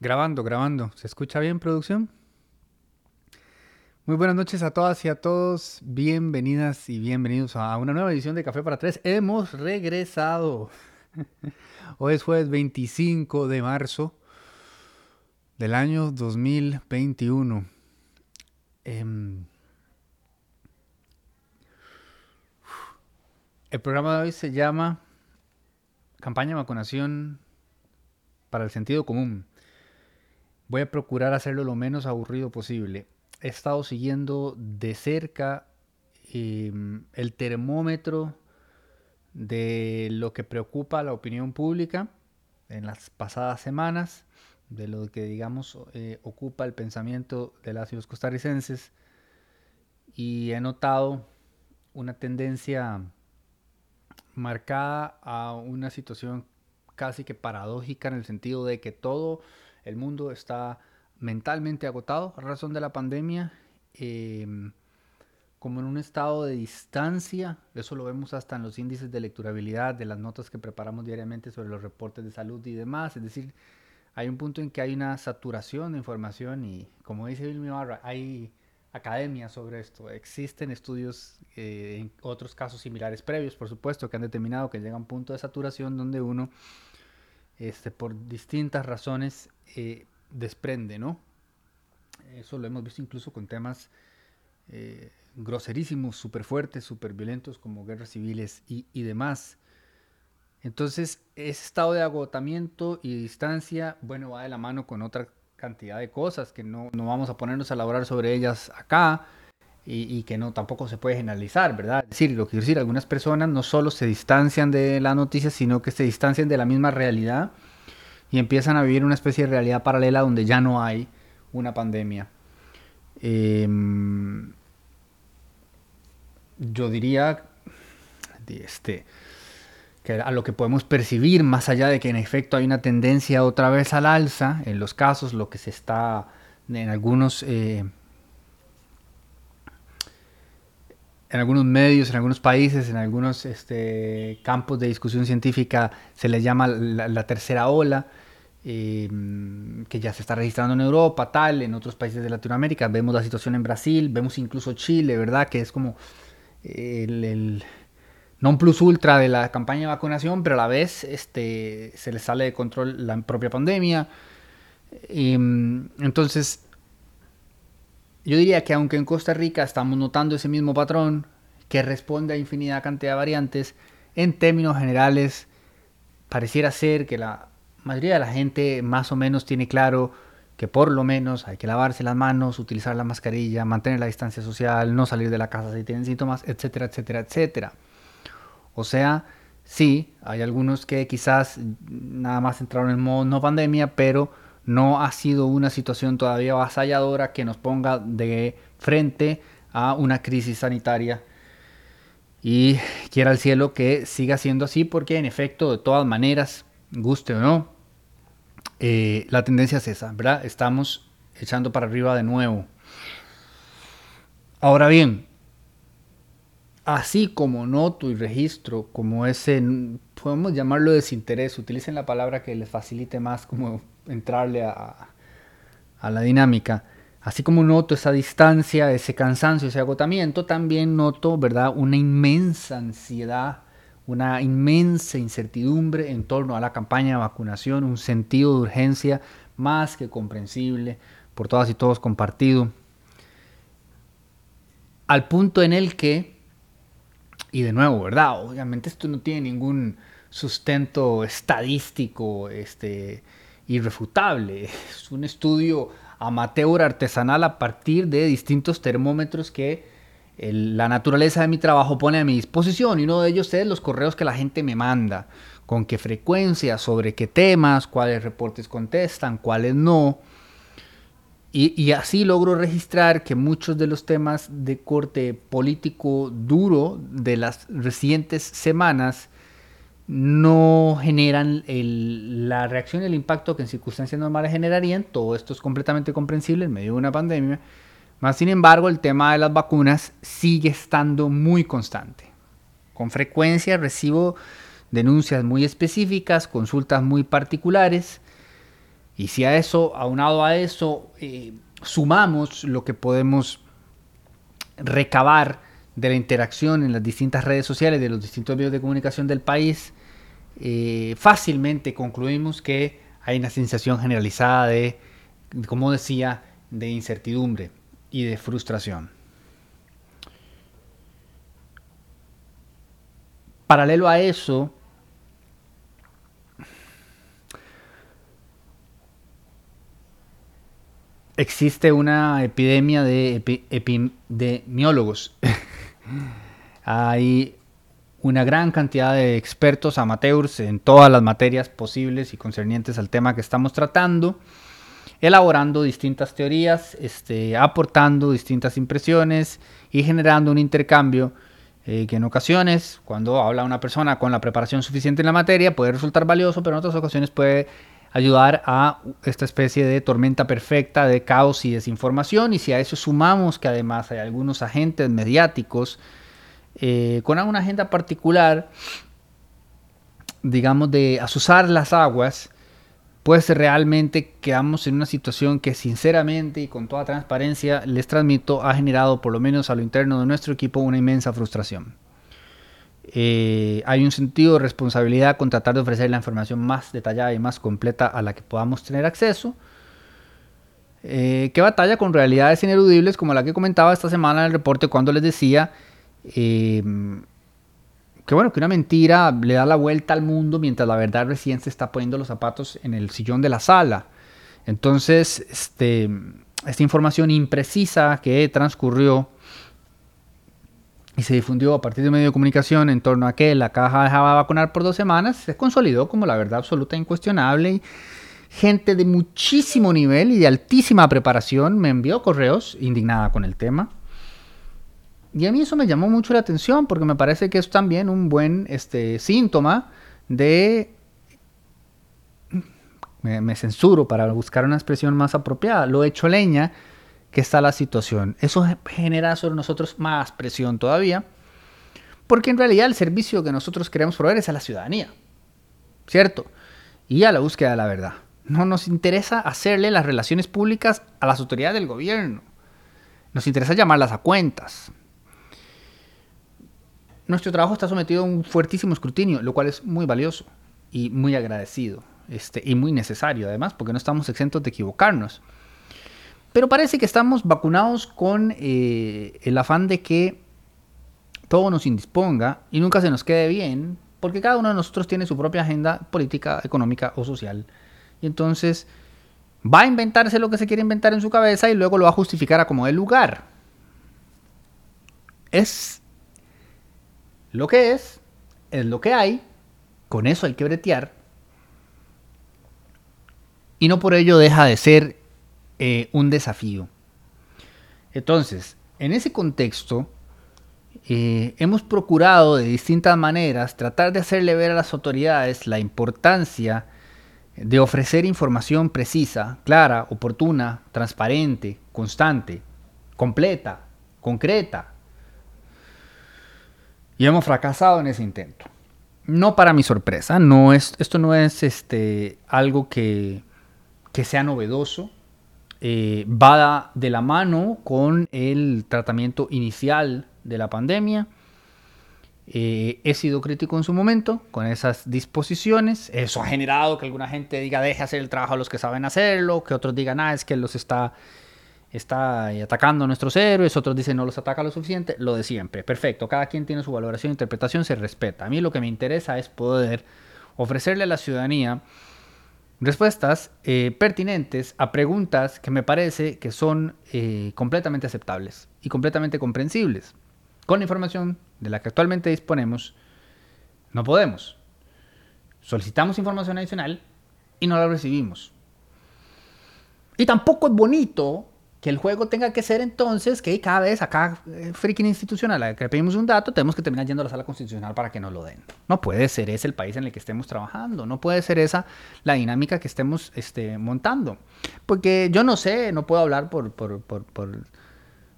Grabando, grabando. ¿Se escucha bien, producción? Muy buenas noches a todas y a todos. Bienvenidas y bienvenidos a una nueva edición de Café para Tres. Hemos regresado. Hoy es jueves 25 de marzo del año 2021. Em, el programa de hoy se llama Campaña de vacunación para el sentido común. Voy a procurar hacerlo lo menos aburrido posible. He estado siguiendo de cerca em, el termómetro de lo que preocupa a la opinión pública en las pasadas semanas, de lo que digamos eh, ocupa el pensamiento de las y los costarricenses y he notado una tendencia marcada a una situación casi que paradójica en el sentido de que todo el mundo está mentalmente agotado a razón de la pandemia, em, como en un estado de distancia, eso lo vemos hasta en los índices de lecturabilidad, de las notas que preparamos diariamente sobre los reportes de salud y demás, es decir, hay un punto en que hay una saturación de información y como dice Bill Barra, hay academias sobre esto, existen estudios eh, en otros casos similares previos, por supuesto, que han determinado que llega un punto de saturación donde uno este, por distintas razones eh, desprende, ¿no? Eso lo hemos visto incluso con temas eh, groserísimos, súper fuertes, súper violentos como guerras civiles y, demás. Entonces, ese estado de agotamiento y distancia, bueno, va de la mano con otra cantidad de cosas que no, no vamos a ponernos a elaborar sobre ellas acá, y, que no tampoco se puede generalizar, ¿verdad? Es decir, lo que quiero decir, algunas personas no solo se distancian de la noticia, sino que se distancian de la misma realidad y empiezan a vivir una especie de realidad paralela donde ya no hay una pandemia. Em, yo diría este, que a lo que podemos percibir, más allá de que en efecto hay una tendencia otra vez al alza, en los casos, lo que se está en algunos eh, en algunos medios, en algunos países, en algunos este, campos de discusión científica se les llama la, tercera ola, em, que ya se está registrando en Europa, tal, en otros países de Latinoamérica. Vemos la situación en Brasil, vemos incluso Chile, ¿verdad? Que es como el, non plus ultra de la campaña de vacunación, pero a la vez este, se le sale de control la propia pandemia. Em, entonces, yo diría que aunque en Costa Rica estamos notando ese mismo patrón que responde a infinidad cantidad de variantes, en términos generales pareciera ser que la mayoría de la gente más o menos tiene claro que por lo menos hay que lavarse las manos, utilizar la mascarilla, mantener la distancia social, no salir de la casa si tienen síntomas, etcétera, etcétera, etcétera. O sea, sí, hay algunos que quizás nada más entraron en modo no pandemia, pero no ha sido una situación todavía avasalladora que nos ponga de frente a una crisis sanitaria. Y quiera el cielo que siga siendo así porque en efecto, de todas maneras, guste o no, eh, la tendencia es esa, ¿verdad? Estamos echando para arriba de nuevo. Ahora bien, así como noto y registro como ese, podemos llamarlo desinterés, utilicen la palabra que les facilite más como entrarle a, la dinámica. Así como noto esa distancia, ese cansancio, ese agotamiento, también noto, ¿verdad?, una inmensa ansiedad, una inmensa incertidumbre en torno a la campaña de vacunación, un sentido de urgencia más que comprensible, por todas y todos compartido, al punto en el que, y de nuevo, ¿verdad? Obviamente esto no tiene ningún sustento estadístico, este, irrefutable. Es un estudio amateur artesanal a partir de distintos termómetros que la naturaleza de mi trabajo pone a mi disposición y uno de ellos es los correos que la gente me manda, con qué frecuencia, sobre qué temas, cuáles reportes contestan, cuáles no. Y, así logro registrar que muchos de los temas de corte político duro de las recientes semanas no generan la reacción y el impacto que en circunstancias normales generarían. Todo esto es completamente comprensible en medio de una pandemia. Más sin embargo, el tema de las vacunas sigue estando muy constante. Con frecuencia recibo denuncias muy específicas, consultas muy particulares Y si a eso, aunado a eso, eh, sumamos lo que podemos recabar de la interacción en las distintas redes sociales, de los distintos medios de comunicación del país, eh, fácilmente concluimos que hay una sensación generalizada de, como decía, de incertidumbre y de frustración. Paralelo a eso, existe una epidemia de epidemiólogos. Hay una gran cantidad de expertos amateurs en todas las materias posibles y concernientes al tema que estamos tratando, elaborando distintas teorías, este, aportando distintas impresiones y generando un intercambio eh, que en ocasiones, cuando habla una persona con la preparación suficiente en la materia, puede resultar valioso, pero en otras ocasiones puede ayudar a esta especie de tormenta perfecta de caos y desinformación. Y si a eso sumamos que además hay algunos agentes mediáticos eh, con una agenda particular, digamos, de asusar las aguas, pues realmente quedamos en una situación que sinceramente y con toda transparencia les transmito ha generado por lo menos a lo interno de nuestro equipo una inmensa frustración. Eh, hay un sentido de responsabilidad con tratar de ofrecer la información más detallada y más completa a la que podamos tener acceso. Eh, que batalla con realidades ineludibles como la que comentaba esta semana en el reporte cuando les decía eh, que bueno, que una mentira le da la vuelta al mundo mientras la verdad recién se está poniendo los zapatos en el sillón de la sala. Entonces, este, esta información imprecisa que transcurrió y se difundió a partir de un medio de comunicación en torno a que la caja dejaba de vacunar por dos semanas, se consolidó como la verdad absoluta e incuestionable. Gente de muchísimo nivel y de altísima preparación me envió correos indignada con el tema. Y a mí eso me llamó mucho la atención porque me parece que es también un buen este, síntoma de... Me, me censuro para buscar una expresión más apropiada. Lo hecho leña que está la situación. Eso genera sobre nosotros más presión todavía, porque en realidad el servicio que nosotros queremos proveer es a la ciudadanía, ¿cierto? Y a la búsqueda de la verdad. No nos interesa hacerle las relaciones públicas a las autoridades del gobierno. Nos interesa llamarlas a cuentas. Nuestro trabajo está sometido a un fuertísimo escrutinio, lo cual es muy valioso y muy agradecido este, y muy necesario además, porque no estamos exentos de equivocarnos. Pero parece que estamos vacunados con eh, el afán de que todo nos indisponga y nunca se nos quede bien, porque cada uno de nosotros tiene su propia agenda política, económica o social. Y entonces va a inventarse lo que se quiere inventar en su cabeza y luego lo va a justificar a como el lugar. Es lo que es, es lo que hay, con eso hay que bretear. Y no por ello deja de ser eh, un desafío. Entonces, en ese contexto, eh, hemos procurado de distintas maneras tratar de hacerle ver a las autoridades la importancia de ofrecer información precisa, clara, oportuna, transparente, constante, completa, concreta. Y hemos fracasado en ese intento. No para mi sorpresa, no es, esto no es este, algo que, que sea novedoso. Eh, va de la mano con el tratamiento inicial de la pandemia. Eh, he sido crítico en su momento con esas disposiciones. Eso ha generado que alguna gente diga deje hacer el trabajo a los que saben hacerlo, que otros digan, ah, es que los está, está atacando a nuestros héroes, otros dicen no los ataca lo suficiente, lo de siempre. Perfecto, cada quien tiene su valoración e interpretación, se respeta. A mí lo que me interesa es poder ofrecerle a la ciudadanía respuestas eh, pertinentes a preguntas que me parece que son eh, completamente aceptables y completamente comprensibles. Con la información de la que actualmente disponemos, no podemos. Solicitamos información adicional y no la recibimos. Y tampoco es bonito que el juego tenga que ser entonces que cada vez acá, eh, freaking institucional, a que pedimos un dato, tenemos que terminar yendo a la sala constitucional para que nos lo den. No puede ser ese el país en el que estemos trabajando, no puede ser esa la dinámica que estemos este, montando. Porque yo no sé, no puedo hablar por, por, por, por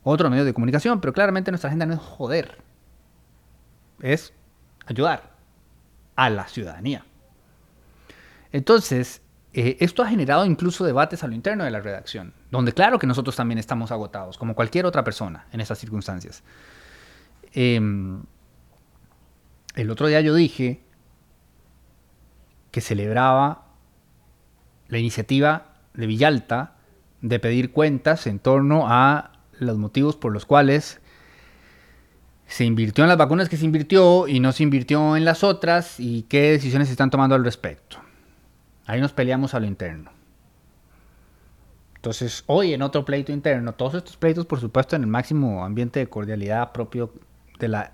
otro medio de comunicación, pero claramente nuestra agenda no es joder, es ayudar a la ciudadanía. Entonces, eh, esto ha generado incluso debates a lo interno de la redacción, donde claro que nosotros también estamos agotados, como cualquier otra persona en esas circunstancias. Em, el otro día yo dije que celebraba la iniciativa de Villalta de pedir cuentas en torno a los motivos por los cuales se invirtió en las vacunas que se invirtió y no se invirtió en las otras y qué decisiones se están tomando al respecto. Ahí nos peleamos a lo interno. Entonces, hoy en otro pleito interno, todos estos pleitos, por supuesto, en el máximo ambiente de cordialidad propio de la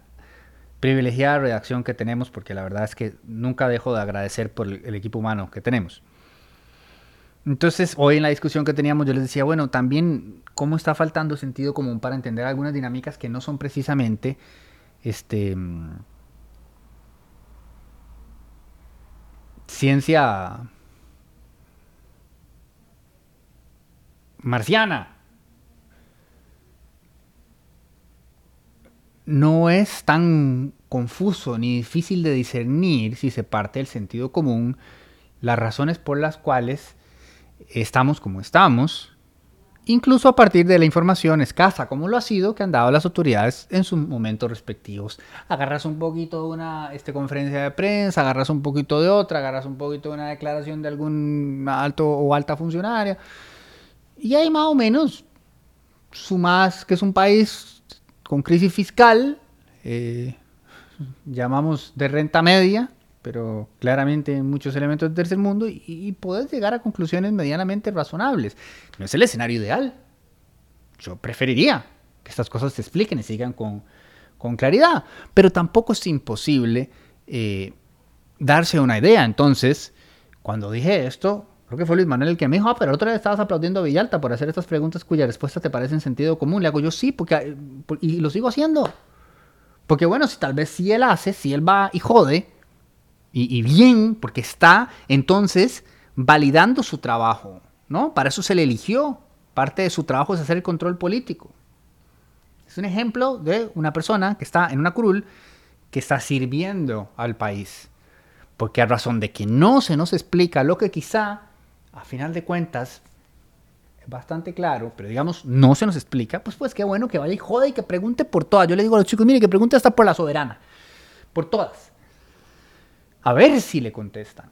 privilegiada redacción que tenemos, porque la verdad es que nunca dejo de agradecer por el equipo humano que tenemos. Entonces, hoy en la discusión que teníamos, yo les decía, bueno, también cómo está faltando sentido común para entender algunas dinámicas que no son precisamente este ciencia marciana. No es tan confuso ni difícil de discernir si se parte del sentido común las razones por las cuales estamos como estamos, incluso a partir de la información escasa, como lo ha sido, que han dado las autoridades en sus momentos respectivos. Agarras un poquito de una este, conferencia de prensa, agarras un poquito de otra, agarras un poquito de una declaración de algún alto o alta funcionaria, y ahí más o menos sumas que es un país con crisis fiscal, eh, llamamos de renta media, pero claramente muchos elementos del tercer mundo y, y puedes llegar a conclusiones medianamente razonables. No es el escenario ideal. Yo preferiría que estas cosas se expliquen y sigan con, con claridad, pero tampoco es imposible eh, darse una idea. Entonces, cuando dije esto, creo que fue Luis Manuel el que me dijo, ah, pero otra vez estabas aplaudiendo a Villalta por hacer estas preguntas cuya respuesta te parece en sentido común. Le hago yo sí, porque, eh, y lo sigo haciendo. Porque bueno, si tal vez si él hace, si él va y jode, y, bien, porque está entonces validando su trabajo, ¿no? Para eso se le eligió. Parte de su trabajo es hacer el control político. Es un ejemplo de una persona que está en una curul que está sirviendo al país. Porque a razón de que no se nos explica lo que quizá, a final de cuentas, es bastante claro, pero digamos, no se nos explica, pues pues qué bueno que vaya y jode y que pregunte por todas. Yo le digo a los chicos, mire, que pregunte hasta por la soberana. Por todas. A ver si le contestan.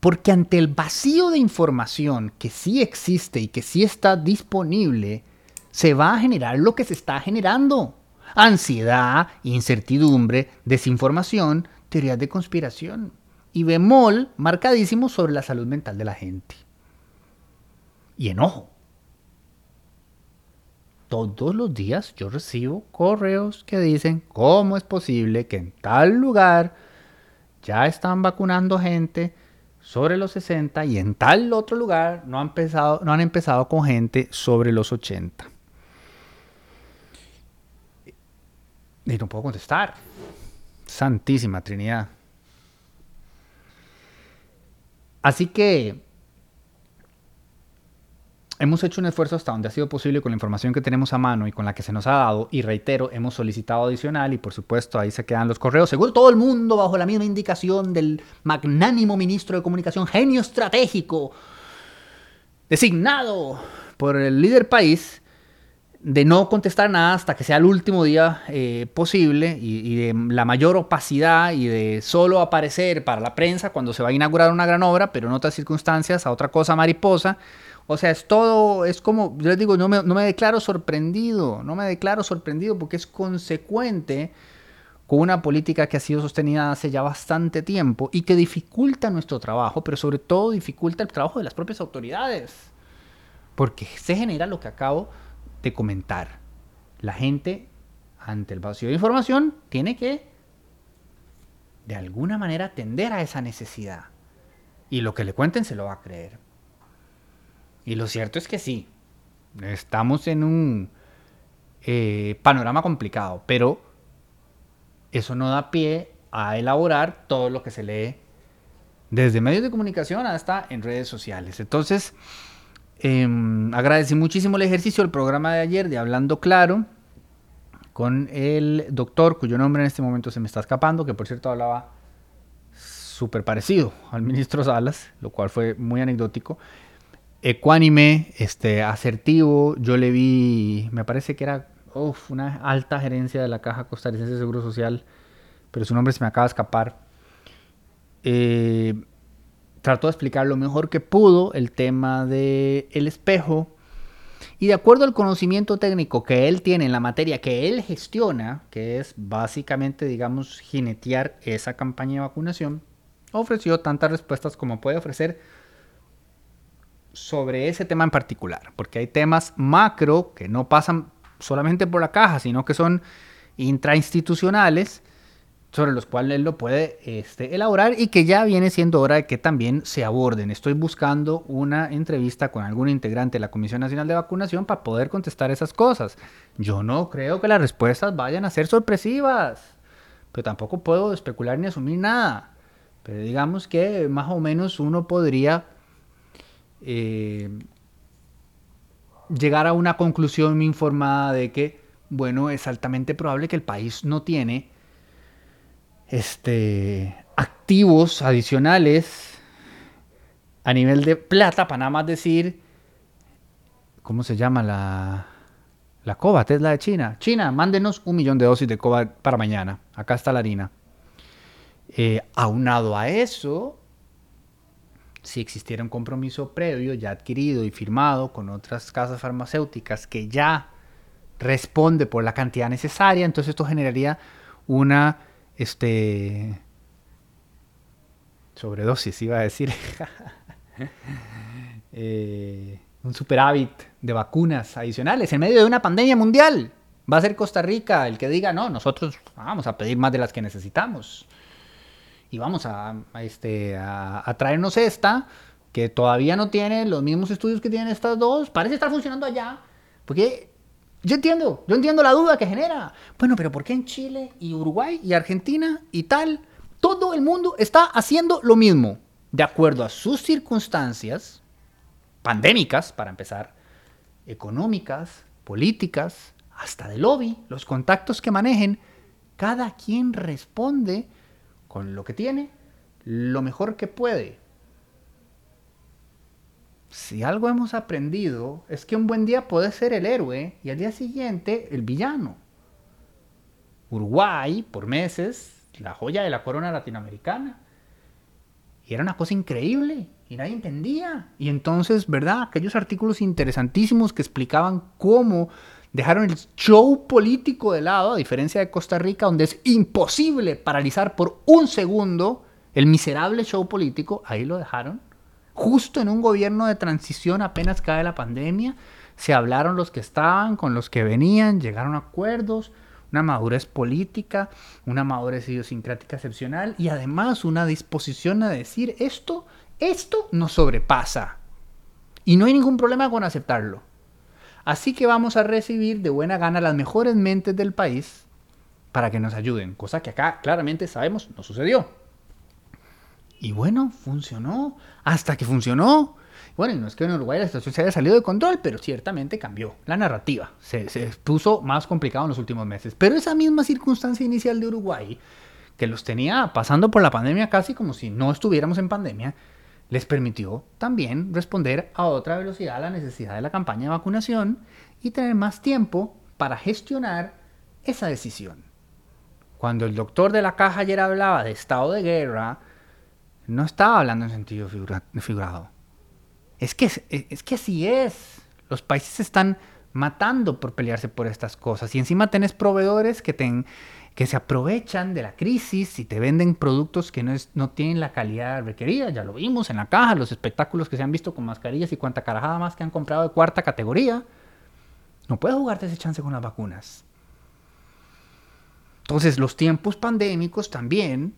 Porque ante el vacío de información que sí existe y que sí está disponible, se va a generar lo que se está generando. Ansiedad, incertidumbre, desinformación, teorías de conspiración y bemol marcadísimo sobre la salud mental de la gente. Y enojo. Todos los días yo recibo correos que dicen cómo es posible que en tal lugar ya están vacunando gente sobre los 60 y en tal otro lugar no han empezado, no han empezado con gente sobre los 80. Y no puedo contestar. Santísima Trinidad. Así que Hemos hecho un esfuerzo hasta donde ha sido posible con la información que tenemos a mano y con la que se nos ha dado. Y reitero, hemos solicitado adicional y por supuesto ahí se quedan los correos. Seguro todo el mundo bajo la misma indicación del magnánimo ministro de comunicación, genio estratégico, designado por el líder país, de no contestar nada hasta que sea el último día eh, posible y, de la mayor opacidad y de solo aparecer para la prensa cuando se va a inaugurar una gran obra, pero en otras circunstancias a otra cosa mariposa o sea, es todo, es como, yo les digo, no me, no me declaro sorprendido, no me declaro sorprendido porque es consecuente con una política que ha sido sostenida hace ya bastante tiempo y que dificulta nuestro trabajo, pero sobre todo dificulta el trabajo de las propias autoridades. Porque se genera lo que acabo comentar. La gente, ante el vacío de información, tiene que, de alguna manera, atender a esa necesidad. Y lo que le cuenten se lo va a creer. Y lo cierto es que sí, estamos en un eh, panorama complicado, pero eso no da pie a elaborar todo lo que se lee desde medios de comunicación hasta en redes sociales. Entonces, eh, agradecí muchísimo el ejercicio del programa de ayer de Hablando Claro con el doctor, cuyo nombre en este momento se me está escapando, que por cierto hablaba súper parecido al ministro Salas, lo cual fue muy anecdótico. Ecuánime, este, asertivo, yo le vi, me parece que era una alta gerencia de la Caja Costarricense de Seguro Social, pero su nombre se me acaba de escapar. Eh, trató de explicar lo mejor que pudo el tema del el espejo, y de acuerdo al conocimiento técnico que él tiene en la materia que él gestiona, que es básicamente, digamos, jinetear esa campaña de vacunación, ofreció tantas respuestas como puede ofrecer sobre ese tema en particular, porque hay temas macro que no pasan solamente por la caja, sino que son intrainstitucionales sobre los cuales él lo puede este, elaborar y que ya viene siendo hora de que también se aborden. Estoy buscando una entrevista con algún integrante de la Comisión Nacional de Vacunación para poder contestar esas cosas. Yo no creo que las respuestas vayan a ser sorpresivas, pero tampoco puedo especular ni asumir nada. Pero digamos que más o menos uno podría eh, llegar a una conclusión informada de que, bueno, es altamente probable que el país no tiene este, activos adicionales a nivel de plata, para nada más decir, ¿cómo se llama la, la COVAT? Es la de China. China, mándenos un millón de dosis de COVAT para mañana. Acá está la harina. Eh, aunado a eso, si existiera un compromiso previo ya adquirido y firmado con otras casas farmacéuticas que ya responde por la cantidad necesaria, entonces esto generaría una este sobredosis iba a decir. Eh, un superávit de vacunas adicionales en medio de una pandemia mundial. Va a ser Costa Rica el que diga no nosotros vamos a pedir más de las que necesitamos. Y vamos a, este, a traernos esta que todavía no tiene los mismos estudios que tienen estas dos. Parece estar funcionando allá porque yo entiendo, yo entiendo la duda que genera. Bueno, pero ¿por qué en Chile y Uruguay y Argentina y tal? Todo el mundo está haciendo lo mismo, de acuerdo a sus circunstancias pandémicas, para empezar, económicas, políticas, hasta de lobby, los contactos que manejen. Cada quien responde con lo que tiene, lo mejor que puede si algo hemos aprendido es que un buen día puede ser el héroe y al día siguiente el villano. Uruguay, por meses, la joya de la corona latinoamericana. Y era una cosa increíble y nadie entendía. Y entonces, ¿verdad? Aquellos artículos interesantísimos que explicaban cómo dejaron el show político de lado, a diferencia de Costa Rica, donde es imposible paralizar por un segundo el miserable show político, ahí lo dejaron justo en un gobierno de transición apenas cae la pandemia, se hablaron los que estaban con los que venían, llegaron a acuerdos, una madurez política, una madurez idiosincrática excepcional y además una disposición a decir esto, esto nos sobrepasa. Y no hay ningún problema con aceptarlo. Así que vamos a recibir de buena gana las mejores mentes del país para que nos ayuden, cosa que acá claramente sabemos no sucedió. Y bueno, funcionó. Hasta que funcionó. Bueno, y no es que en Uruguay la situación se haya salido de control, pero ciertamente cambió la narrativa. Se, se puso más complicado en los últimos meses. Pero esa misma circunstancia inicial de Uruguay, que los tenía pasando por la pandemia casi como si no estuviéramos en pandemia, les permitió también responder a otra velocidad a la necesidad de la campaña de vacunación y tener más tiempo para gestionar esa decisión. Cuando el doctor de la caja ayer hablaba de estado de guerra, no estaba hablando en sentido figurado. Es que, es que así es. Los países se están matando por pelearse por estas cosas. Y encima tenés proveedores que, que se aprovechan de la crisis y te venden productos que no, no tienen la calidad requerida. Ya lo vimos en la caja, los espectáculos que se han visto con mascarillas y cuanta carajada más que han comprado de cuarta categoría. No puedes jugarte ese chance con las vacunas. Entonces, los tiempos pandémicos también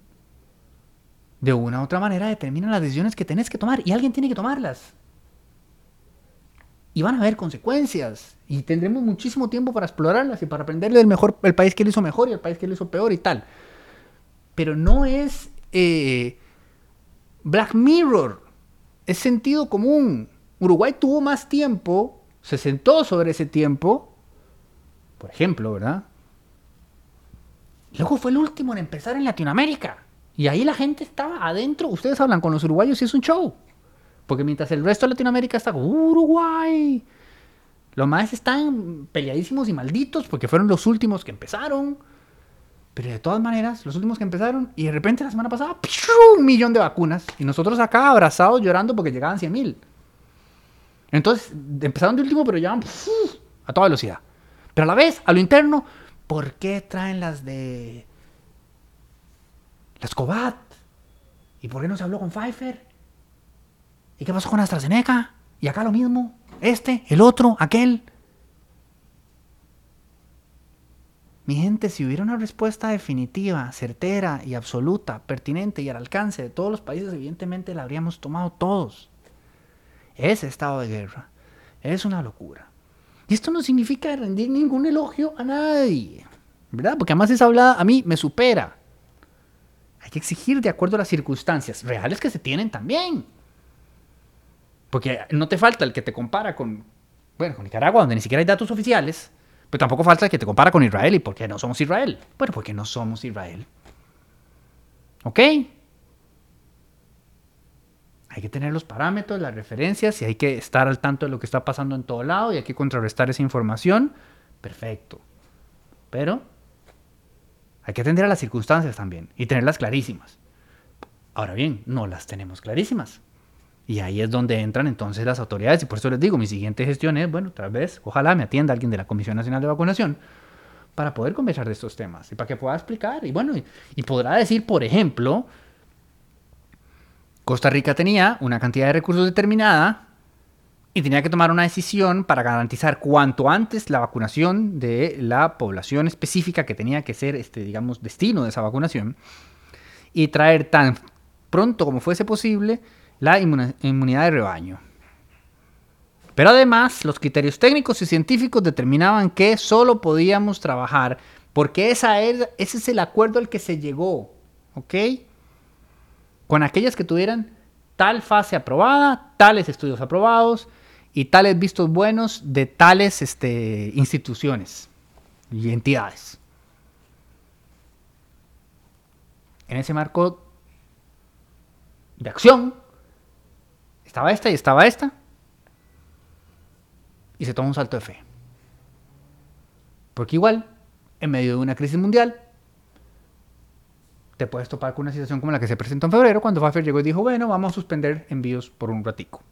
de una u otra manera determinan las decisiones que tenés que tomar y alguien tiene que tomarlas. Y van a haber consecuencias y tendremos muchísimo tiempo para explorarlas y para aprender del mejor, el país que lo hizo mejor y el país que lo hizo peor y tal. Pero no es eh, Black Mirror, es sentido común. Uruguay tuvo más tiempo, se sentó sobre ese tiempo, por ejemplo, ¿verdad? Luego fue el último en empezar en Latinoamérica. Y ahí la gente estaba adentro. Ustedes hablan con los uruguayos y es un show. Porque mientras el resto de Latinoamérica está Uruguay. Los más están peleadísimos y malditos porque fueron los últimos que empezaron. Pero de todas maneras, los últimos que empezaron, y de repente la semana pasada, un millón de vacunas. Y nosotros acá abrazados llorando porque llegaban 100 mil. Entonces, empezaron de último, pero llevan a toda velocidad. Pero a la vez, a lo interno, ¿por qué traen las de. Las Cobat? ¿Y por qué no se habló con Pfeiffer? ¿Y qué pasó con AstraZeneca? Y acá lo mismo. Este, el otro, aquel. Mi gente, si hubiera una respuesta definitiva, certera y absoluta, pertinente y al alcance de todos los países, evidentemente la habríamos tomado todos. Ese estado de guerra es una locura. Y esto no significa rendir ningún elogio a nadie, ¿verdad? Porque además esa hablada a mí me supera. Hay que exigir de acuerdo a las circunstancias reales que se tienen también. Porque no te falta el que te compara con, bueno, con Nicaragua, donde ni siquiera hay datos oficiales, pero tampoco falta que te compara con Israel. ¿Y por qué no somos Israel? Bueno, porque no somos Israel. ¿Ok? Hay que tener los parámetros, las referencias y hay que estar al tanto de lo que está pasando en todo lado y hay que contrarrestar esa información. Perfecto. Pero hay que atender a las circunstancias también y tenerlas clarísimas. Ahora bien, no las tenemos clarísimas. Y ahí es donde entran entonces las autoridades. Y por eso les digo, mi siguiente gestión es, bueno, tal vez, ojalá me atienda alguien de la Comisión Nacional de Vacunación para poder conversar de estos temas y para que pueda explicar. Y bueno, y, podrá decir, por ejemplo, Costa Rica tenía una cantidad de recursos determinada y tenía que tomar una decisión para garantizar cuanto antes la vacunación de la población específica que tenía que ser, este, digamos, destino de esa vacunación y traer tan pronto como fuese posible la inmunidad de rebaño. Pero además, los criterios técnicos y científicos determinaban que solo podíamos trabajar porque esa ese es el acuerdo al que se llegó, ¿ok? Con aquellas que tuvieran tal fase aprobada, tales estudios aprobados y tales vistos buenos de tales este, instituciones y entidades. En ese marco de acción, estaba esta y estaba esta. Y se toma un salto de fe. Porque igual, en medio de una crisis mundial, te puedes topar con una situación como la que se presentó en febrero, cuando Pfeiffer llegó y dijo, bueno, vamos a suspender envíos por un ratico.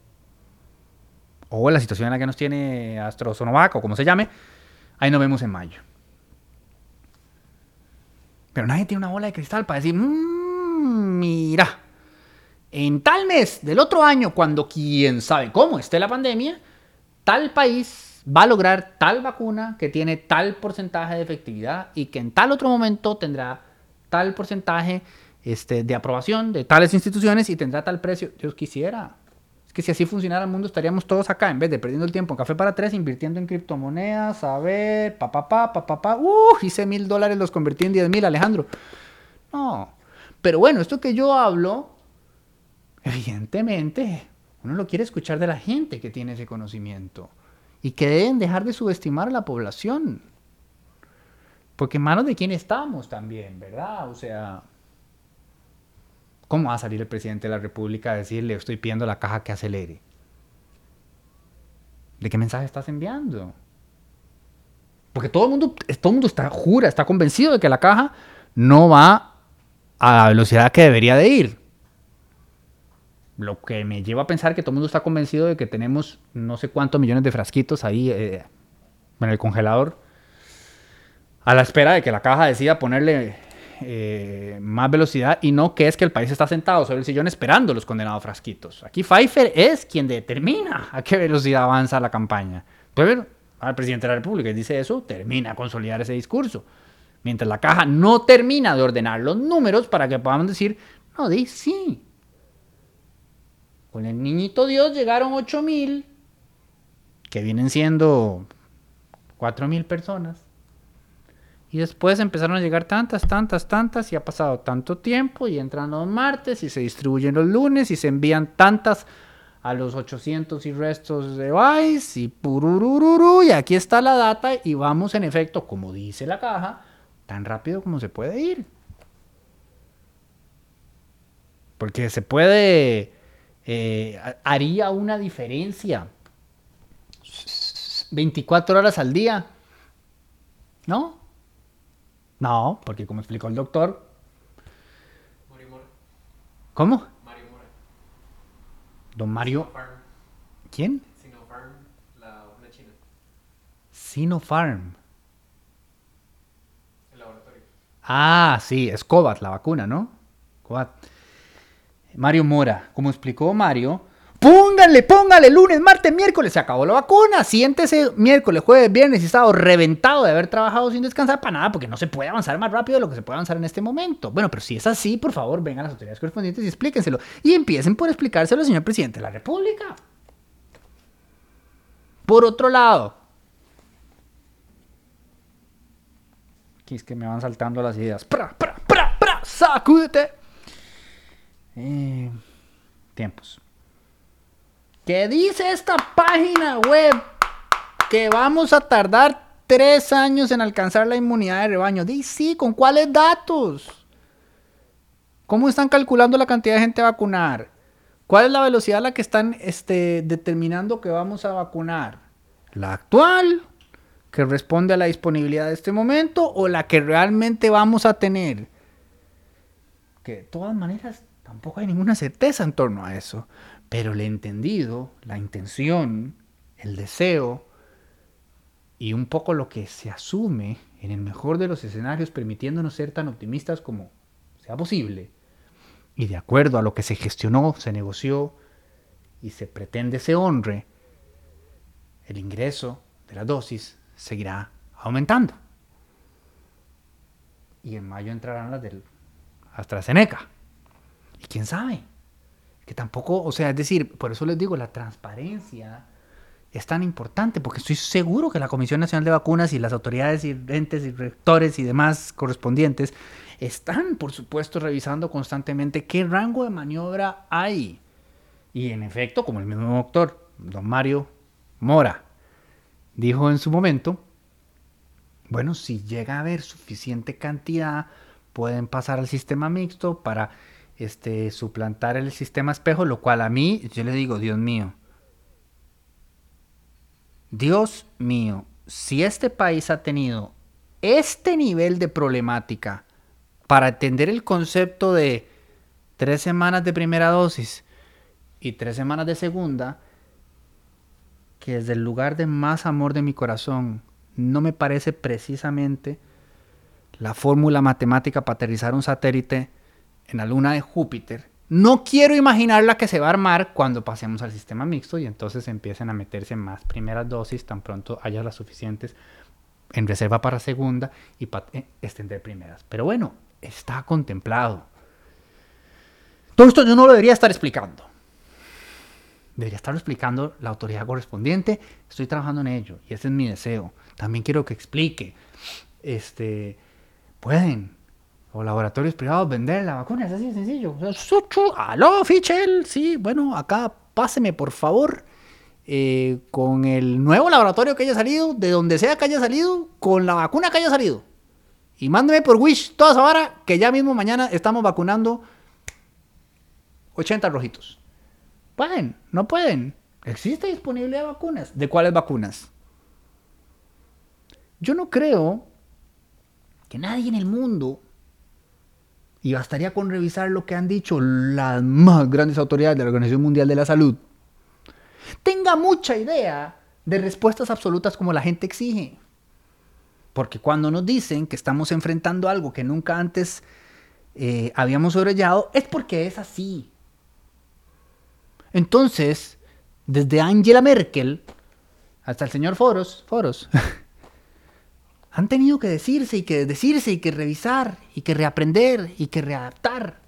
O la situación en la que nos tiene AstraZeneca o como se llame, ahí nos vemos en mayo. Pero nadie tiene una bola de cristal para decir, mmm, mira, en tal mes del otro año, cuando quién sabe cómo esté la pandemia, tal país va a lograr tal vacuna que tiene tal porcentaje de efectividad y que en tal otro momento tendrá tal porcentaje este, de aprobación de tales instituciones y tendrá tal precio. Dios quisiera. Que si así funcionara el mundo estaríamos todos acá, en vez de perdiendo el tiempo en café para tres, invirtiendo en criptomonedas, a ver, pa, pa, pa, hice mil dólares, los convertí en diez mil, Alejandro. No. Pero bueno, esto que yo hablo Evidentemente, uno lo quiere escuchar de la gente que tiene ese conocimiento y que deben dejar de subestimar a la población. Porque en manos de quién estamos también, ¿verdad? O sea, ¿cómo va a salir el presidente de la República a decirle estoy pidiendo la caja que acelere? ¿De qué mensaje estás enviando? Porque todo el mundo, todo el mundo está, jura, está convencido de que la caja no va a la velocidad que debería de ir. Lo que me lleva a pensar que todo el mundo está convencido de que tenemos no sé cuántos millones de frasquitos ahí eh, en el congelador a la espera de que la caja decida ponerle eh, más velocidad y no que es que el país está sentado sobre el sillón esperando los condenados frasquitos. Aquí Pfeiffer es quien determina a qué velocidad avanza la campaña. Pero al presidente de la República dice eso, termina a consolidar ese discurso. Mientras la caja no termina de ordenar los números para que podamos decir, no, di sí, con el niñito Dios llegaron 8000, que vienen siendo 4000 personas. Y después empezaron a llegar tantas, tantas, tantas, y ha pasado tanto tiempo, y entran los martes, y se distribuyen los lunes, y se envían tantas a los 800 y restos de Vice, y pururururu, y aquí está la data, y vamos en efecto, como dice la caja, tan rápido como se puede ir. Porque se puede, eh, haría una diferencia. 24 horas al día. ¿No? No, porque como explicó el doctor. ¿Cómo? Mario Mora. Don Mario. ¿Quién? Sinopharm, la vacuna china. Sinopharm. El laboratorio. Ah, sí, es COVAT, la vacuna, ¿no? COVAT. Mario Mora. Como explicó Mario, Póngale, póngale, lunes, martes, miércoles, se acabó la vacuna. Siéntese miércoles, jueves, viernes y sábado reventado de haber trabajado sin descansar para nada, porque no se puede avanzar más rápido de lo que se puede avanzar en este momento. Bueno, pero si es así, por favor, vengan las autoridades correspondientes y explíquenselo. Y empiecen por explicárselo al señor presidente de la República. Por otro lado, aquí es que me van saltando las ideas. ¡Pra, pra, pra, pra! ¡Sacúdete! Eh, tiempos. ¿Qué dice esta página web? Que vamos a tardar tres años en alcanzar la inmunidad de rebaño. Dice ¿con cuáles datos? ¿Cómo están calculando la cantidad de gente a vacunar? ¿Cuál es la velocidad a la que están este, determinando que vamos a vacunar? ¿La actual, que responde a la disponibilidad de este momento, o la que realmente vamos a tener? Que de todas maneras tampoco hay ninguna certeza en torno a eso. Pero el entendido, la intención, el deseo y un poco lo que se asume en el mejor de los escenarios, permitiéndonos ser tan optimistas como sea posible, y de acuerdo a lo que se gestionó, se negoció y se pretende se honre, el ingreso de la dosis seguirá aumentando. Y en mayo entrarán las del AstraZeneca. ¿Y quién sabe? Que tampoco, o sea, es decir, por eso les digo, la transparencia es tan importante, porque estoy seguro que la Comisión Nacional de Vacunas y las autoridades y entes y rectores y demás correspondientes están, por supuesto, revisando constantemente qué rango de maniobra hay. Y en efecto, como el mismo doctor, don Mario Mora, dijo en su momento, bueno, si llega a haber suficiente cantidad, pueden pasar al sistema mixto para este, suplantar el sistema espejo, lo cual a mí, yo le digo, Dios mío, Dios mío, si este país ha tenido este nivel de problemática para entender el concepto de tres semanas de primera dosis y tres semanas de segunda, que desde el lugar de más amor de mi corazón no me parece precisamente la fórmula matemática para aterrizar un satélite en la luna de Júpiter, no quiero imaginar la que se va a armar cuando pasemos al sistema mixto y entonces empiecen a meterse más primeras dosis, tan pronto haya las suficientes en reserva para segunda y para eh, extender primeras. Pero bueno, está contemplado. Todo esto yo no lo debería estar explicando. Debería estarlo explicando la autoridad correspondiente. Estoy trabajando en ello y ese es mi deseo. También quiero que explique. Este, pueden o laboratorios privados vender la vacuna, es así de sencillo. Aló, Fichel, sí, bueno, acá páseme por favor eh, con el nuevo laboratorio que haya salido, de donde sea que haya salido, con la vacuna que haya salido. Y mándeme por Wish toda esa vara que ya mismo mañana estamos vacunando 80 rojitos. Pueden, no pueden. Existe disponibilidad de vacunas. ¿De cuáles vacunas? Yo no creo que nadie en el mundo y bastaría con revisar lo que han dicho las más grandes autoridades de la Organización Mundial de la Salud, tenga mucha idea de respuestas absolutas como la gente exige. Porque cuando nos dicen que estamos enfrentando algo que nunca antes eh, habíamos sobrellado, es porque es así. Entonces, desde Angela Merkel hasta el señor Foros, Foros, han tenido que decirse y que decirse y que revisar y que reaprender y que readaptar.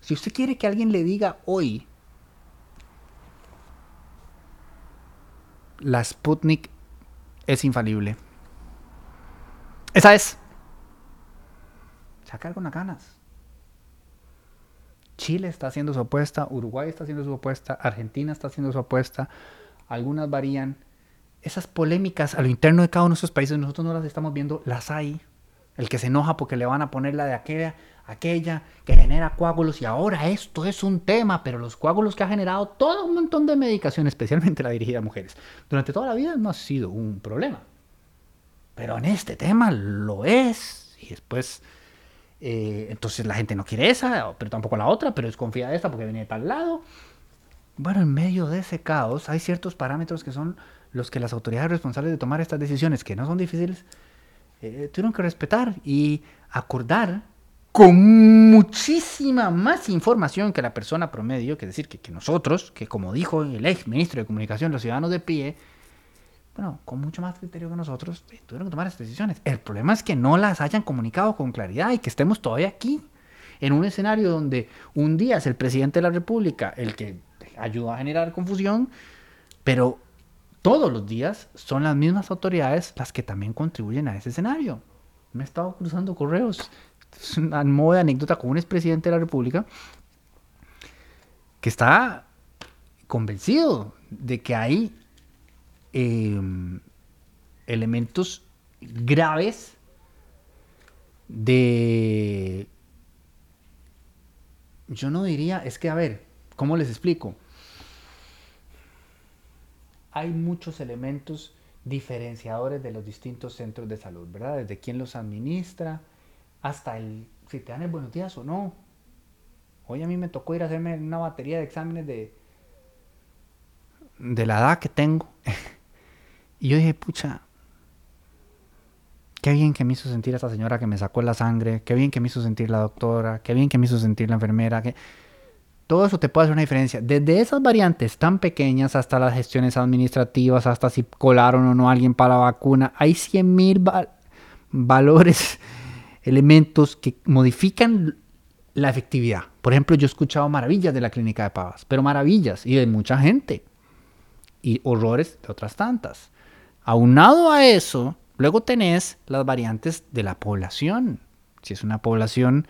Si usted quiere que alguien le diga hoy, la Sputnik es infalible. Esa es. Sacar con las ganas. Chile está haciendo su apuesta, Uruguay está haciendo su apuesta, Argentina está haciendo su apuesta, algunas varían esas polémicas a lo interno de cada uno de esos países, nosotros no las estamos viendo, las hay. el que se enoja porque le van a poner la de aquella, aquella que genera coágulos y ahora esto es un tema, pero los coágulos que ha generado todo un montón de medicación, especialmente la dirigida a mujeres, durante toda la vida no ha sido un problema. Pero en este tema lo es. Y después, eh, entonces la gente no quiere esa, pero tampoco la otra, pero desconfía de esta porque viene de tal lado. Bueno, en medio de ese caos hay ciertos parámetros que son los que las autoridades responsables de tomar estas decisiones, que no son difíciles, eh, tuvieron que respetar y acordar con muchísima más información que la persona promedio, que decir, que, nosotros, que como dijo el ex ministro de Comunicación, los ciudadanos de pie, bueno, con mucho más criterio que nosotros, eh, tuvieron que tomar estas decisiones. El problema es que no las hayan comunicado con claridad y que estemos todavía aquí, en un escenario donde un día es el presidente de la República el que ayuda a generar confusión, pero todos los días son las mismas autoridades las que también contribuyen a ese escenario. Me he estado cruzando correos es una modo de anécdota con un expresidente de la República que está convencido de que hay em, elementos graves de... Yo no diría, es que a ver, ¿cómo les explico? Hay muchos elementos diferenciadores de los distintos centros de salud, ¿verdad? Desde quién los administra, hasta el si te dan el buenos días o no. Hoy a mí me tocó ir a hacerme una batería de exámenes de, de la edad que tengo. y yo dije, pucha, qué bien que me hizo sentir esta señora que me sacó la sangre, qué bien que me hizo sentir la doctora, qué bien que me hizo sentir la enfermera. Que... Todo eso te puede hacer una diferencia. Desde esas variantes tan pequeñas hasta las gestiones administrativas, hasta si colaron o no a alguien para la vacuna, hay 100 mil valores elementos que modifican la efectividad. Por ejemplo, yo he escuchado maravillas de la clínica de Pavas, pero maravillas y de mucha gente. Y horrores de otras tantas. Aunado a eso, luego tenés las variantes de la población. Si es una población,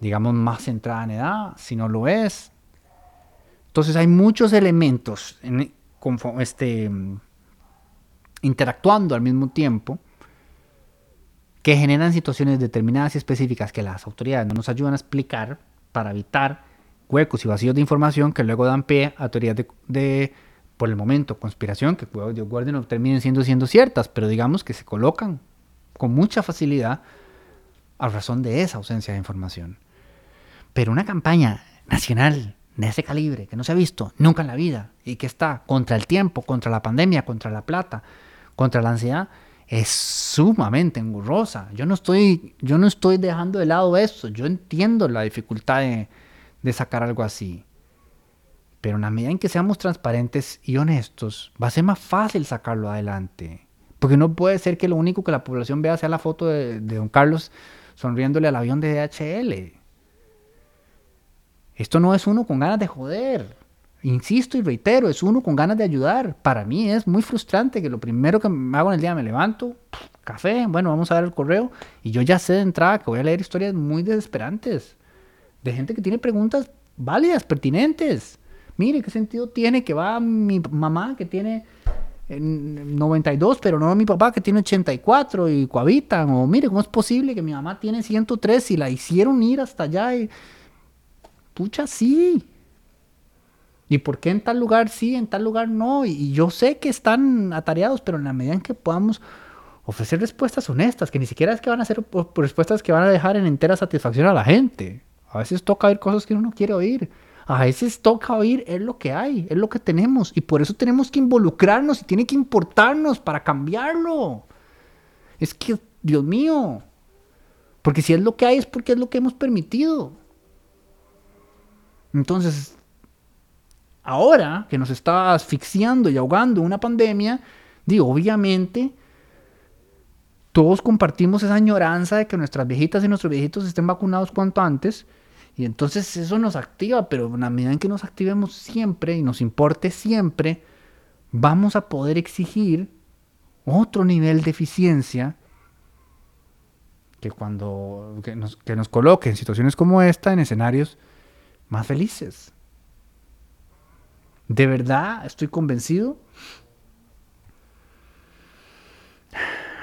digamos, más centrada en edad, si no lo es. Entonces hay muchos elementos en, este, interactuando al mismo tiempo que generan situaciones determinadas y específicas que las autoridades no nos ayudan a explicar para evitar huecos y vacíos de información que luego dan pie a teorías de, por el momento, conspiración, que Dios guarde no terminen siendo, siendo ciertas, pero digamos que se colocan con mucha facilidad a razón de esa ausencia de información. Pero una campaña nacional de ese calibre, que no se ha visto nunca en la vida y que está contra el tiempo, contra la pandemia, contra la plata, contra la ansiedad, es sumamente engorrosa. Yo no estoy, yo no estoy dejando de lado eso. Yo entiendo la dificultad de, sacar algo así. Pero en la medida en que seamos transparentes y honestos, va a ser más fácil sacarlo adelante. Porque no puede ser que lo único que la población vea sea la foto de, de don Carlos sonriéndole al avión de DHL. Esto no es uno con ganas de joder. Insisto y reitero, es uno con ganas de ayudar. Para mí es muy frustrante que lo primero que hago en el día me levanto, café, bueno, vamos a ver el correo y yo ya sé de entrada que voy a leer historias muy desesperantes de gente que tiene preguntas válidas, pertinentes. Mire, ¿qué sentido tiene que va mi mamá que tiene 92, pero no mi papá que tiene 84 y cohabitan? O mire, ¿cómo es posible que mi mamá tiene 103 y la hicieron ir hasta allá? Y... Pucha, sí, ¿Y por qué en tal lugar sí, en tal lugar no? Y, yo sé que están atareados, pero en la medida en que podamos ofrecer respuestas honestas, que ni siquiera es que van a ser respuestas que van a dejar en entera satisfacción a la gente. A veces toca oír cosas que uno no quiere oír. A veces toca oír es lo que hay, es lo que tenemos. Y por eso tenemos que involucrarnos y tiene que importarnos para cambiarlo. Es que, Dios mío, porque si es lo que hay es porque es lo que hemos permitido. Entonces, ahora que nos está asfixiando y ahogando una pandemia, digo, obviamente todos compartimos esa añoranza de que nuestras viejitas y nuestros viejitos estén vacunados cuanto antes. Y entonces eso nos activa, pero en la medida en que nos activemos siempre y nos importe siempre, vamos a poder exigir otro nivel de eficiencia que cuando que nos, que nos coloque en situaciones como esta, en escenarios más felices. De verdad, estoy convencido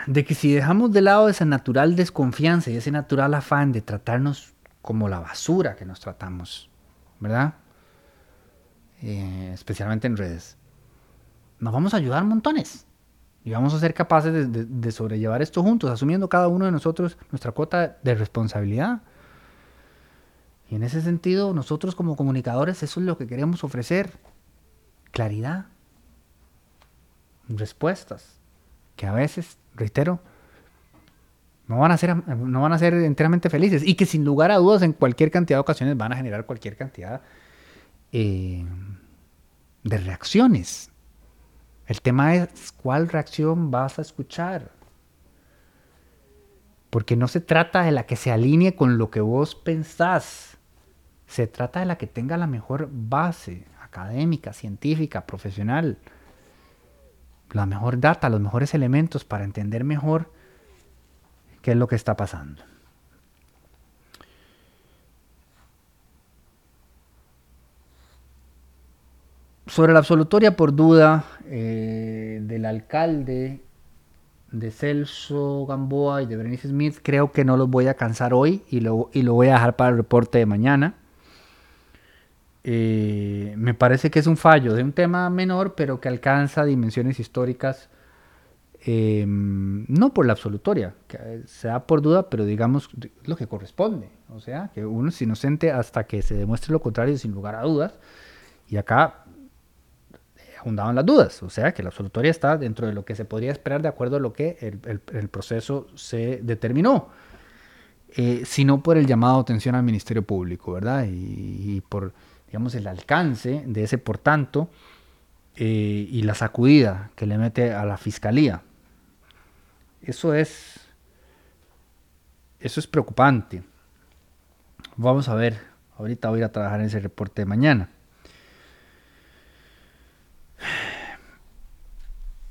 de que si dejamos de lado esa natural desconfianza y ese natural afán de tratarnos como la basura que nos tratamos, ¿verdad? Eh, especialmente en redes, nos vamos a ayudar montones. Y vamos a ser capaces de, sobrellevar esto juntos, asumiendo cada uno de nosotros nuestra cuota de responsabilidad. Y en ese sentido, nosotros como comunicadores, eso es lo que queremos ofrecer. Claridad. Respuestas. Que a veces, reitero, no van a ser, no van a ser enteramente felices. Y que sin lugar a dudas, en cualquier cantidad de ocasiones van a generar cualquier cantidad eh, de reacciones. El tema es cuál reacción vas a escuchar. Porque no se trata de la que se alinee con lo que vos pensás. Se trata de la que tenga la mejor base académica, científica, profesional. La mejor data, los mejores elementos para entender mejor qué es lo que está pasando. Sobre la absolutoria por duda eh, del alcalde de Celso Gamboa y de Berenice Smith, creo que no los voy a cansar hoy y lo, y lo voy a dejar para el reporte de mañana. Eh, me parece que es un fallo de un tema menor, pero que alcanza dimensiones históricas, em, no por la absolutoria, que se da por duda, pero digamos lo que corresponde. O sea, que uno es inocente hasta que se demuestre lo contrario, sin lugar a dudas. Y acá abundaban las dudas, o sea que la absolutoria está dentro de lo que se podría esperar de acuerdo a lo que el, proceso se determinó, eh, sino por el llamado atención al Ministerio Público, ¿verdad? Y, por, digamos, el alcance de ese por tanto eh, y la sacudida que le mete a la Fiscalía. Eso es, eso es preocupante. Vamos a ver, ahorita voy a trabajar en ese reporte de mañana.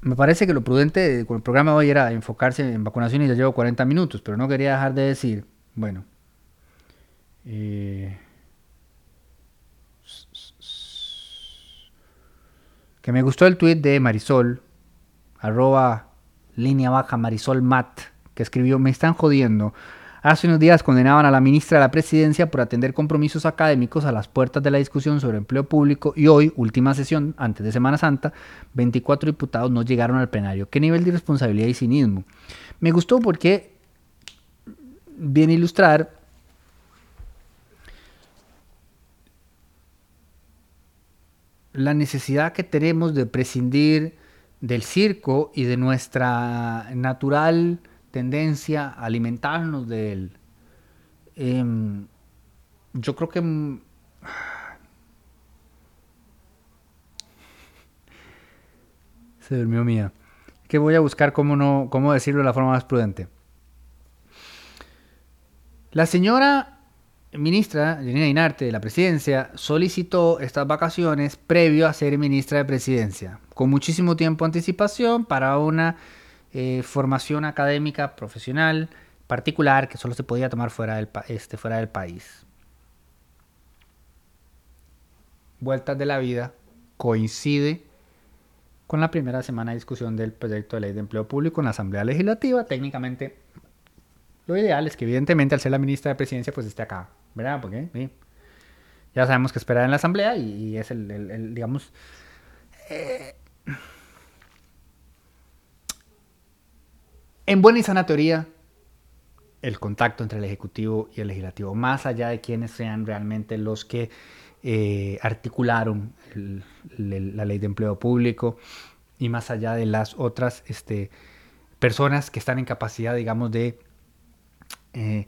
Me parece que lo prudente con el programa de hoy era enfocarse en vacunación y ya llevo 40 minutos, pero no quería dejar de decir, bueno, eh, que me gustó el tweet de Marisol, arroba línea baja Marisol Matt, que escribió, me están jodiendo. Hace unos días condenaban a la ministra de la Presidencia por atender compromisos académicos a las puertas de la discusión sobre empleo público y hoy, última sesión, antes de Semana Santa, 24 diputados no llegaron al plenario. ¿Qué nivel de irresponsabilidad y cinismo? Me gustó porque viene a ilustrar la necesidad que tenemos de prescindir del circo y de nuestra natural tendencia a alimentarnos de él. Em, yo creo que... Se durmió mía. Que voy a buscar cómo, no, cómo decirlo de la forma más prudente. La señora ministra Janina Inarte de la presidencia solicitó estas vacaciones previo a ser ministra de presidencia, con muchísimo tiempo anticipación para una eh, formación académica profesional particular que solo se podía tomar fuera del, este, fuera del país. Vueltas de la vida coincide con la primera semana de discusión del proyecto de ley de empleo público en la Asamblea Legislativa. Técnicamente, lo ideal es que evidentemente al ser la ministra de Presidencia pues esté acá, ¿verdad? Porque ya sabemos que esperar en la Asamblea y, es el, digamos, eh, En buena y sana teoría, el contacto entre el Ejecutivo y el Legislativo, más allá de quienes sean realmente los que eh, articularon la ley de empleo público y más allá de las otras este, personas que están en capacidad, digamos, de eh,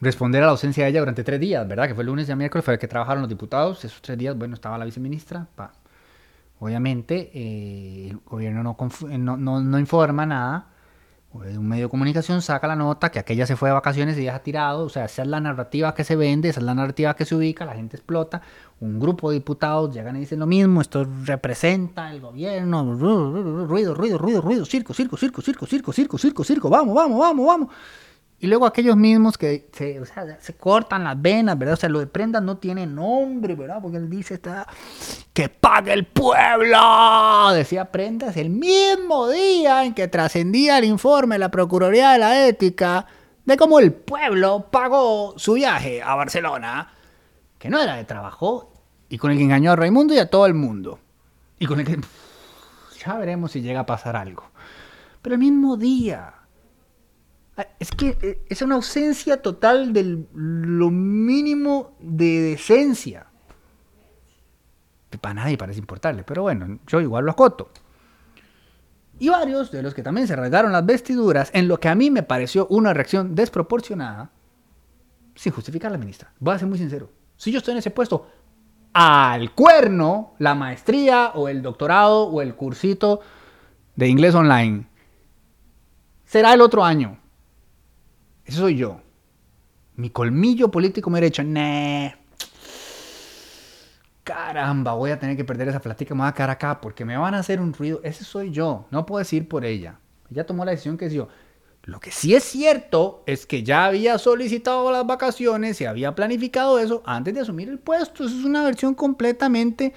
responder a la ausencia de ella durante tres días, ¿verdad? Que fue el lunes y miércoles, fue el que trabajaron los diputados. Esos tres días, bueno, estaba la viceministra. Obviamente, eh, el gobierno no, no, no informa nada un medio de comunicación saca la nota que aquella se fue de vacaciones y ya ha tirado, o sea, esa es la narrativa que se vende, esa es la narrativa que se ubica, la gente explota, un grupo de diputados llegan y dicen lo mismo, esto representa el gobierno, ruido, ruido, ruido, ruido, circo, circo, circo, circo, circo, circo, circo, circo, vamos, vamos, vamos, vamos. Y luego aquellos mismos que se, cortan las venas, ¿verdad? O sea, lo de prendas no tiene nombre, ¿verdad? Porque él dice, está, que pague el pueblo, decía Prendas el mismo día en que trascendía el informe de la Procuraduría de la Ética de cómo el pueblo pagó su viaje a Barcelona, que no era de trabajo, y con el que engañó a Raimundo y a todo el mundo. Y con el que ya veremos si llega a pasar algo. Pero el mismo día, es que eh, es una ausencia total de lo mínimo de decencia. Para nadie parece importarle, pero bueno, yo igual lo acoto. Y varios de los que también se rasgaron las vestiduras en lo que a mí me pareció una reacción desproporcionada, sin justificar la ministra. Voy a ser muy sincero. Si yo estoy en ese puesto, al cuerno la maestría o el doctorado o el cursito de inglés online será el otro año. Eso soy yo. Mi colmillo político me hubiera dicho, nah, caramba, voy a tener que perder esa plática, me voy a quedar acá porque me van a hacer un ruido. Ese soy yo, no puedo decir por ella. Ella tomó la decisión que yo. Lo que sí es cierto es que ya había solicitado las vacaciones y había planificado eso antes de asumir el puesto. Eso es una versión completamente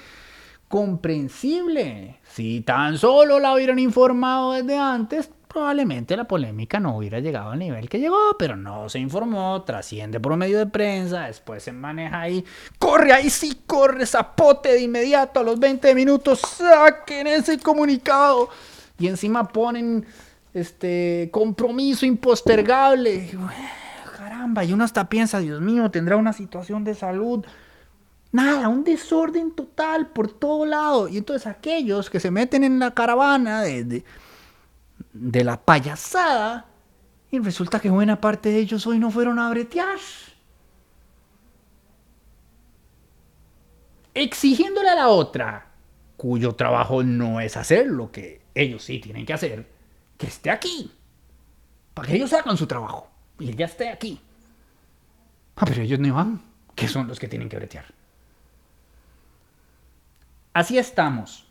comprensible. Si tan solo la hubieran informado desde antes, probablemente la polémica no hubiera llegado al nivel que llegó, pero no se informó, trasciende por medio de prensa, después se maneja ahí, corre ahí sí, corre zapote de inmediato a los 20 minutos, saquen ese comunicado y encima ponen este compromiso impostergable. Caramba, y uno hasta piensa, Dios mío, tendrá una situación de salud. Nada, un desorden total por todo lado. Y entonces aquellos que se meten en la caravana de de la payasada y resulta que buena parte de ellos hoy no fueron a bretear. Exigiéndole a la otra, cuyo trabajo no es hacer lo que ellos sí tienen que hacer, que esté aquí. Para que ellos hagan su trabajo y ya esté aquí. Ah, pero ellos no van, que son los que tienen que bretear. Así estamos.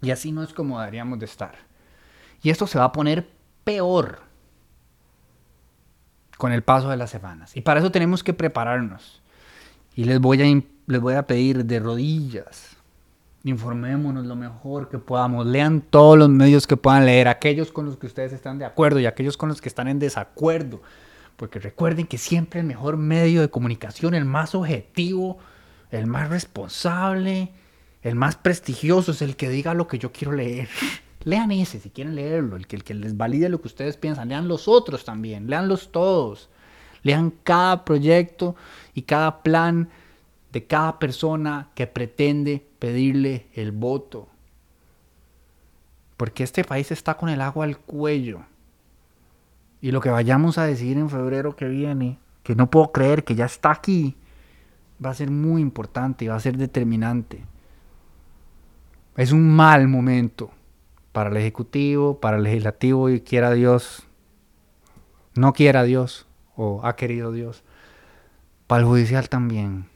Y así no es como deberíamos de estar. Y esto se va a poner peor con el paso de las semanas. Y para eso tenemos que prepararnos. Y les voy a, les voy a pedir de rodillas. Informémonos lo mejor que podamos. Lean todos los medios que puedan leer. Aquellos con los que ustedes están de acuerdo y aquellos con los que están en desacuerdo. Porque recuerden que siempre el mejor medio de comunicación, el más objetivo, el más responsable, el más prestigioso es el que diga lo que yo quiero leer. Lean ese si quieren leerlo, el que, el que les valide lo que ustedes piensan. Lean los otros también, leanlos todos. Lean cada proyecto y cada plan de cada persona que pretende pedirle el voto. Porque este país está con el agua al cuello. Y lo que vayamos a decir en febrero que viene, que no puedo creer que ya está aquí, va a ser muy importante y va a ser determinante. Es un mal momento para el Ejecutivo, para el Legislativo y quiera Dios, no quiera Dios o ha querido Dios, para el Judicial también.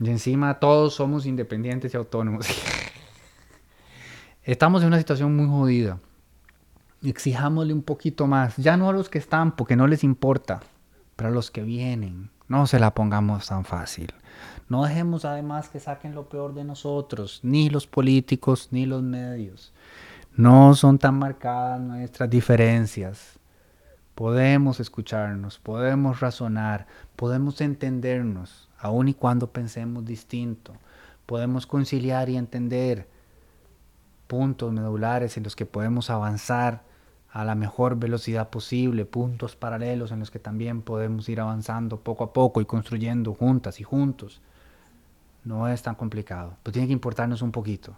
Y encima todos somos independientes y autónomos. Estamos en una situación muy jodida. Exijámosle un poquito más, ya no a los que están porque no les importa, pero a los que vienen. No se la pongamos tan fácil. No dejemos además que saquen lo peor de nosotros, ni los políticos, ni los medios. No son tan marcadas nuestras diferencias. Podemos escucharnos, podemos razonar, podemos entendernos, aun y cuando pensemos distinto. Podemos conciliar y entender puntos medulares en los que podemos avanzar a la mejor velocidad posible, puntos paralelos en los que también podemos ir avanzando poco a poco y construyendo juntas y juntos. No es tan complicado, pero tiene que importarnos un poquito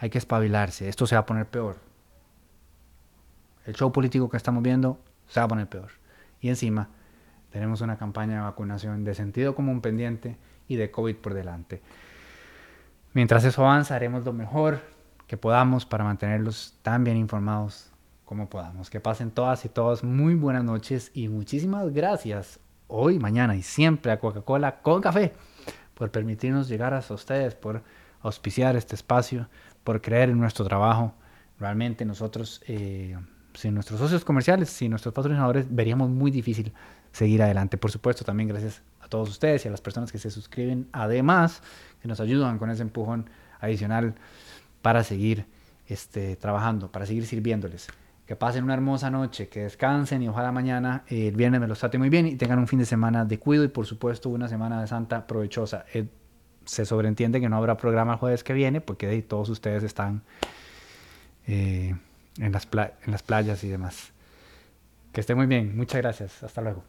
hay que espabilarse, esto se va a poner peor. El show político que estamos viendo se va a poner peor. Y encima tenemos una campaña de vacunación de sentido común pendiente y de COVID por delante. Mientras eso avanza, haremos lo mejor que podamos para mantenerlos tan bien informados como podamos. Que pasen todas y todos muy buenas noches y muchísimas gracias hoy, mañana y siempre a Coca-Cola con café por permitirnos llegar hasta ustedes, por auspiciar este espacio, por creer en nuestro trabajo. Realmente nosotros eh, sin nuestros socios comerciales, sin nuestros patrocinadores, veríamos muy difícil seguir adelante. Por supuesto, también gracias a todos ustedes y a las personas que se suscriben, además, que nos ayudan con ese empujón adicional para seguir este, trabajando, para seguir sirviéndoles. Que pasen una hermosa noche, que descansen y ojalá mañana, eh, el viernes me los trate muy bien y tengan un fin de semana de cuido y por supuesto una semana de Santa provechosa. Se sobreentiende que no habrá programa el jueves que viene porque todos ustedes están eh, en, las en las playas y demás. Que esté muy bien. Muchas gracias. Hasta luego.